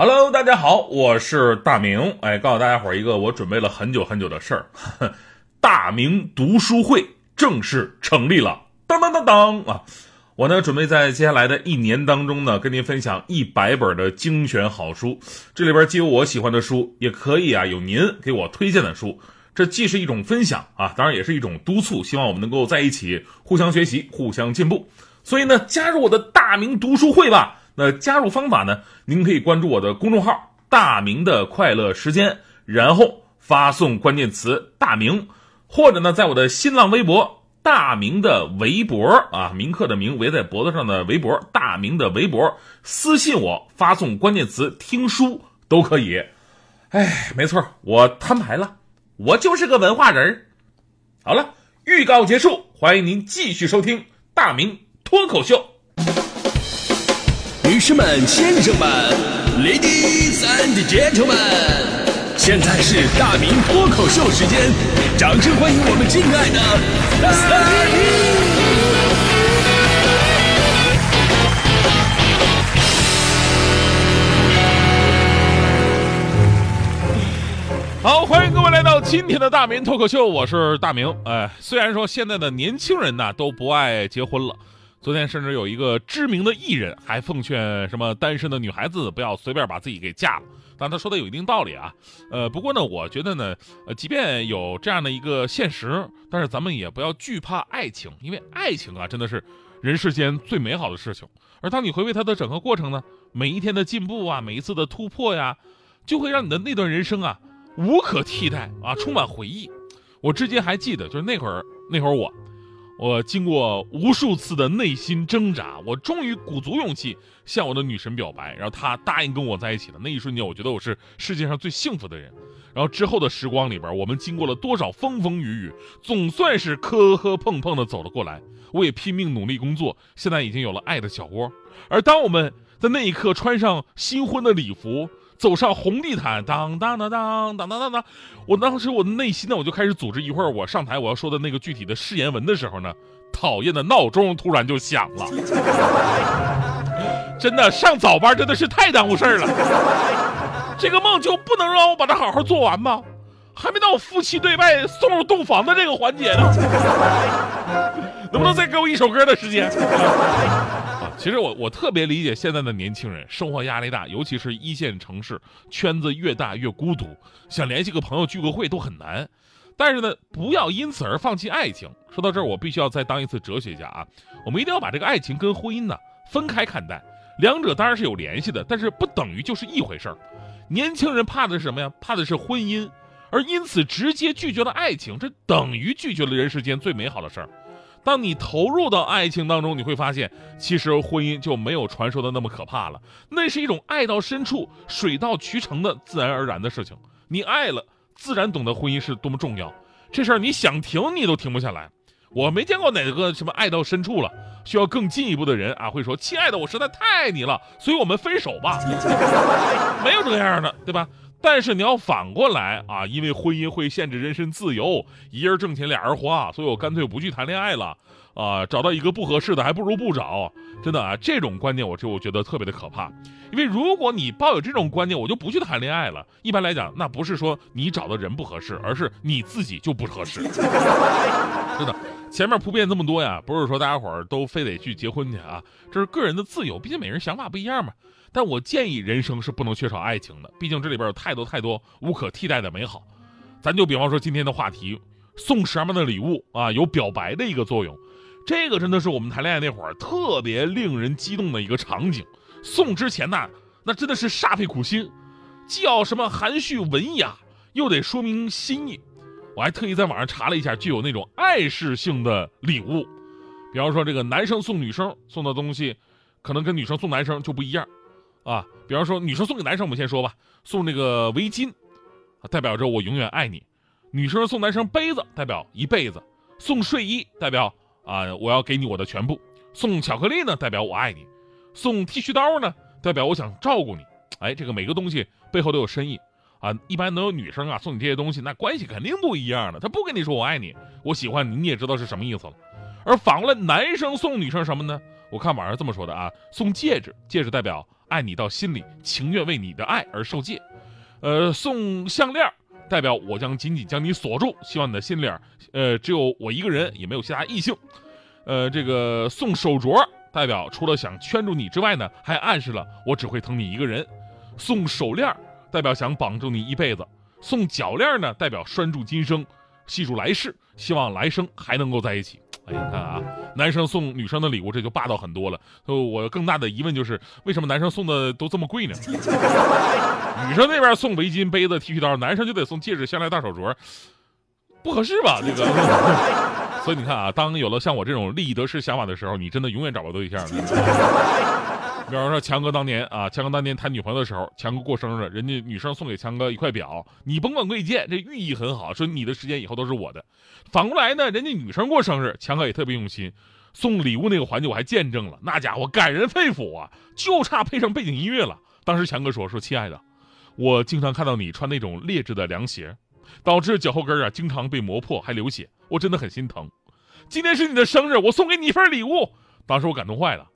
Hello，大家好，我是大明。哎，告诉大家伙一个我准备了很久很久的事儿，大明读书会正式成立了。当当当当啊！我呢准备在接下来的一年当中呢，跟您分享一百本的精选好书。这里边既有我喜欢的书，也可以啊有您给我推荐的书。这既是一种分享啊，当然也是一种督促，希望我们能够在一起互相学习、互相进步。所以呢，加入我的大明读书会吧。那加入方法呢？您可以关注我的公众号“大明的快乐时间”，然后发送关键词“大明”，或者呢，在我的新浪微博“大明的围脖”啊，铭刻的铭，围在脖子上的围脖，大明的围脖，私信我，发送关键词“听书”都可以。哎，没错，我摊牌了。我就是个文化人好了，预告结束，欢迎您继续收听大明脱口秀。女士们、先生们，Ladies and Gentlemen，现在是大明脱口秀时间，掌声欢迎我们敬爱的大好，欢迎各位来到今天的大明脱口秀，我是大明。哎，虽然说现在的年轻人呢都不爱结婚了，昨天甚至有一个知名的艺人还奉劝什么单身的女孩子不要随便把自己给嫁了，但他说的有一定道理啊。呃，不过呢，我觉得呢，呃，即便有这样的一个现实，但是咱们也不要惧怕爱情，因为爱情啊真的是人世间最美好的事情。而当你回味它的整个过程呢，每一天的进步啊，每一次的突破呀，就会让你的那段人生啊。无可替代啊，充满回忆。我至今还记得，就是那会儿，那会儿我，我经过无数次的内心挣扎，我终于鼓足勇气向我的女神表白，然后她答应跟我在一起的那一瞬间，我觉得我是世界上最幸福的人。然后之后的时光里边，我们经过了多少风风雨雨，总算是磕磕碰碰的走了过来。我也拼命努力工作，现在已经有了爱的小窝。而当我们在那一刻穿上新婚的礼服。走上红地毯，当当当当当当当当，我当时我的内心呢，我就开始组织一会儿我上台我要说的那个具体的誓言文的时候呢，讨厌的闹钟突然就响了。真的上早班真的是太耽误事儿了，这个梦就不能让我把它好好做完吗？还没到夫妻对外送入洞房的这个环节呢，能不能再给我一首歌的时间？其实我我特别理解现在的年轻人，生活压力大，尤其是一线城市，圈子越大越孤独，想联系个朋友聚个会都很难。但是呢，不要因此而放弃爱情。说到这儿，我必须要再当一次哲学家啊！我们一定要把这个爱情跟婚姻呢分开看待，两者当然是有联系的，但是不等于就是一回事儿。年轻人怕的是什么呀？怕的是婚姻，而因此直接拒绝了爱情，这等于拒绝了人世间最美好的事儿。当你投入到爱情当中，你会发现，其实婚姻就没有传说的那么可怕了。那是一种爱到深处、水到渠成的自然而然的事情。你爱了，自然懂得婚姻是多么重要。这事儿你想停，你都停不下来。我没见过哪个什么爱到深处了，需要更进一步的人啊，会说：“亲爱的，我实在太爱你了，所以我们分手吧。” 没有这样的，对吧？但是你要反过来啊，因为婚姻会限制人身自由，一人挣钱俩人花，所以我干脆不去谈恋爱了，啊，找到一个不合适的还不如不找，真的啊，这种观念我就觉得特别的可怕。因为如果你抱有这种观念，我就不去谈恋爱了。一般来讲，那不是说你找的人不合适，而是你自己就不合适。真的，前面铺垫这么多呀，不是说大家伙儿都非得去结婚去啊，这是个人的自由，毕竟每人想法不一样嘛。但我建议人生是不能缺少爱情的，毕竟这里边有太多太多无可替代的美好。咱就比方说今天的话题，送什么样的礼物啊？有表白的一个作用，这个真的是我们谈恋爱那会儿特别令人激动的一个场景。送之前呢，那真的是煞费苦心，既要什么含蓄文雅，又得说明心意。我还特意在网上查了一下，具有那种暗示性的礼物，比方说这个男生送女生送的东西，可能跟女生送男生就不一样。啊，比方说女生送给男生，我们先说吧，送那个围巾，代表着我永远爱你；女生送男生杯子，代表一辈子；送睡衣，代表啊我要给你我的全部；送巧克力呢，代表我爱你；送剃须刀呢，代表我想照顾你。哎，这个每个东西背后都有深意。啊。一般能有女生啊送你这些东西，那关系肯定不一样的。他不跟你说我爱你，我喜欢你，你也知道是什么意思了。而反过来，男生送女生什么呢？我看网上这么说的啊，送戒指，戒指代表。爱你到心里，情愿为你的爱而受戒。呃，送项链代表我将紧紧将你锁住，希望你的心里呃只有我一个人，也没有其他异性。呃，这个送手镯代表除了想圈住你之外呢，还暗示了我只会疼你一个人。送手链代表想绑住你一辈子。送脚链呢，代表拴住今生，系住来世，希望来生还能够在一起。哎，你看啊，男生送女生的礼物这就霸道很多了。我更大的疑问就是，为什么男生送的都这么贵呢？女生那边送围巾、杯子、剃须刀，男生就得送戒指、项链、大手镯，不合适吧？这个。所以你看啊，当有了像我这种利益得失想法的时候，你真的永远找不到对象。比方说强哥当年啊，强哥当年谈女朋友的时候，强哥过生日，人家女生送给强哥一块表，你甭管贵贱，这寓意很好，说你的时间以后都是我的。反过来呢，人家女生过生日，强哥也特别用心，送礼物那个环节我还见证了，那家伙感人肺腑啊，就差配上背景音乐了。当时强哥说说，亲爱的，我经常看到你穿那种劣质的凉鞋，导致脚后跟啊经常被磨破还流血，我真的很心疼。今天是你的生日，我送给你一份礼物，当时我感动坏了。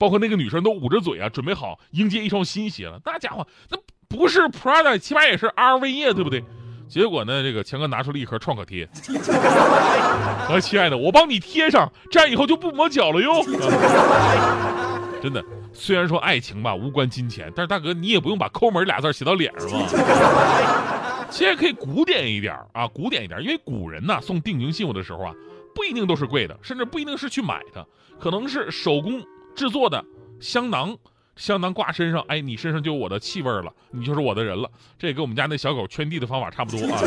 包括那个女生都捂着嘴啊，准备好迎接一双新鞋了。那家伙，那不是 Prada，起码也是 LV 呀，对不对？结果呢，这个强哥拿出了一盒创可贴。我：“亲爱的，我帮你贴上，这样以后就不磨脚了哟。真的，虽然说爱情吧无关金钱，但是大哥你也不用把抠门俩字写到脸上嘛。其实可以古典一点啊，古典一点，因为古人呐送定情信物的时候啊，不一定都是贵的，甚至不一定是去买的，可能是手工。制作的香囊，香囊挂身上，哎，你身上就有我的气味了，你就是我的人了。这也跟我们家那小狗圈地的方法差不多啊。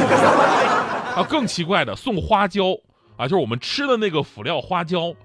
啊，更奇怪的，送花椒啊，就是我们吃的那个辅料花椒。《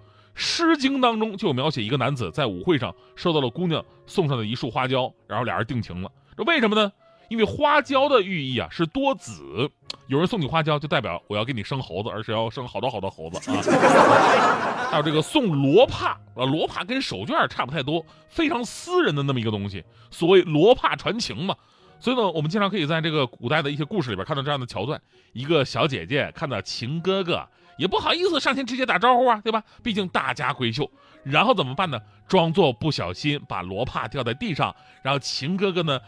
诗经》当中就有描写一个男子在舞会上收到了姑娘送上的一束花椒，然后俩人定情了。这为什么呢？因为花椒的寓意啊是多子，有人送你花椒就代表我要给你生猴子，而且要生好多好多猴子啊。还有这个送罗帕啊，罗帕跟手绢差不太多，非常私人的那么一个东西，所谓罗帕传情嘛。所以呢，我们经常可以在这个古代的一些故事里边看到这样的桥段：一个小姐姐看到情哥哥，也不好意思上前直接打招呼啊，对吧？毕竟大家闺秀。然后怎么办呢？装作不小心把罗帕掉在地上，然后秦哥哥呢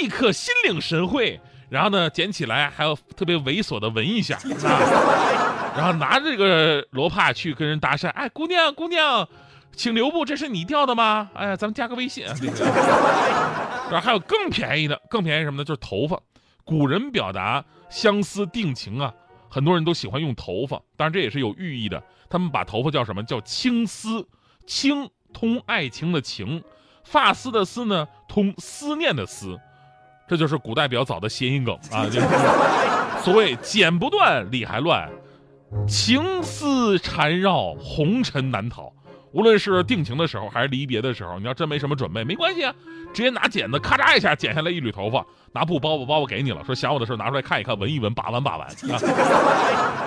立刻心领神会，然后呢捡起来还要特别猥琐的闻一下，啊，然后拿着这个罗帕去跟人搭讪，哎，姑娘姑娘，请留步，这是你掉的吗？哎呀，咱们加个微信啊。然后还有更便宜的，更便宜什么呢？就是头发。古人表达相思定情啊，很多人都喜欢用头发，当然这也是有寓意的。他们把头发叫什么？叫青丝。青通爱情的情，发丝的丝呢通思念的思，这就是古代比较早的谐音梗啊。就是所谓剪不断理还乱，情丝缠绕红尘难逃。无论是定情的时候还是离别的时候，你要真没什么准备，没关系啊，直接拿剪子咔嚓一下剪下来一缕头发，拿布包包包包给你了。说想我的时候拿出来看一看，闻一闻，把玩把玩。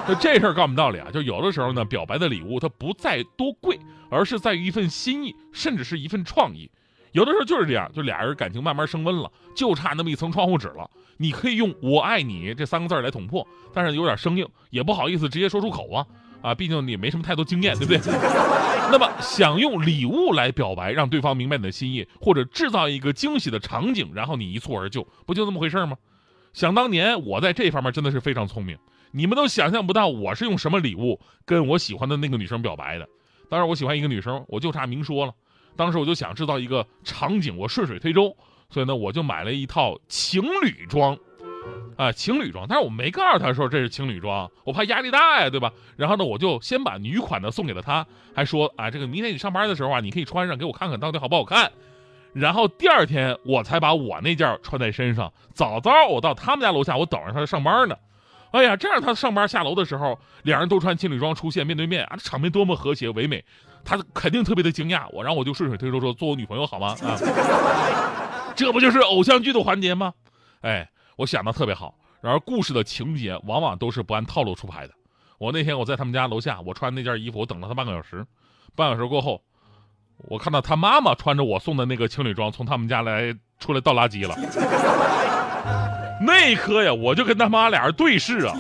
就这事儿告诉我们道理啊，就有的时候呢，表白的礼物它不在多贵，而是在于一份心意，甚至是一份创意。有的时候就是这样，就俩人感情慢慢升温了，就差那么一层窗户纸了。你可以用“我爱你”这三个字来捅破，但是有点生硬，也不好意思直接说出口啊。啊，毕竟你没什么太多经验，对不对？那么想用礼物来表白，让对方明白你的心意，或者制造一个惊喜的场景，然后你一蹴而就，不就这么回事吗？想当年我在这方面真的是非常聪明，你们都想象不到我是用什么礼物跟我喜欢的那个女生表白的。当然，我喜欢一个女生，我就差明说了。当时我就想制造一个场景，我顺水推舟，所以呢，我就买了一套情侣装。啊，情侣装，但是我没告诉他说这是情侣装，我怕压力大呀，对吧？然后呢，我就先把女款的送给了他，还说啊，这个明天你上班的时候啊，你可以穿上给我看看到底好不好看。然后第二天我才把我那件穿在身上。早早我到他们家楼下，我等着他上班呢。哎呀，这样他上班下楼的时候，两人都穿情侣装出现，面对面啊，场面多么和谐唯美，他肯定特别的惊讶。我然后我就顺水推舟说做我女朋友好吗？啊，这不就是偶像剧的环节吗？哎。我想的特别好，然而故事的情节往往都是不按套路出牌的。我那天我在他们家楼下，我穿那件衣服，我等了他半个小时。半小时过后，我看到他妈妈穿着我送的那个情侣装从他们家来出来倒垃圾了。那一刻呀，我就跟他妈俩人对视啊。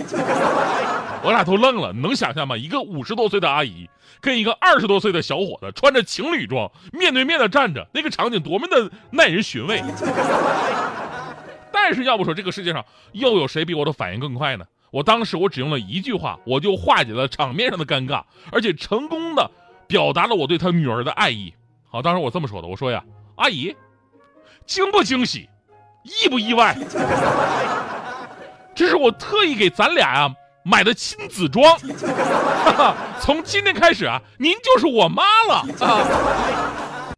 我俩都愣了，能想象吗？一个五十多岁的阿姨跟一个二十多岁的小伙子穿着情侣装面对面的站着，那个场景多么的耐人寻味。但是要不说这个世界上又有谁比我的反应更快呢？我当时我只用了一句话，我就化解了场面上的尴尬，而且成功的表达了我对他女儿的爱意。好，当时我这么说的，我说呀，阿姨，惊不惊喜，意不意外？这是我特意给咱俩呀买的亲子装，从今天开始啊，您就是我妈了啊。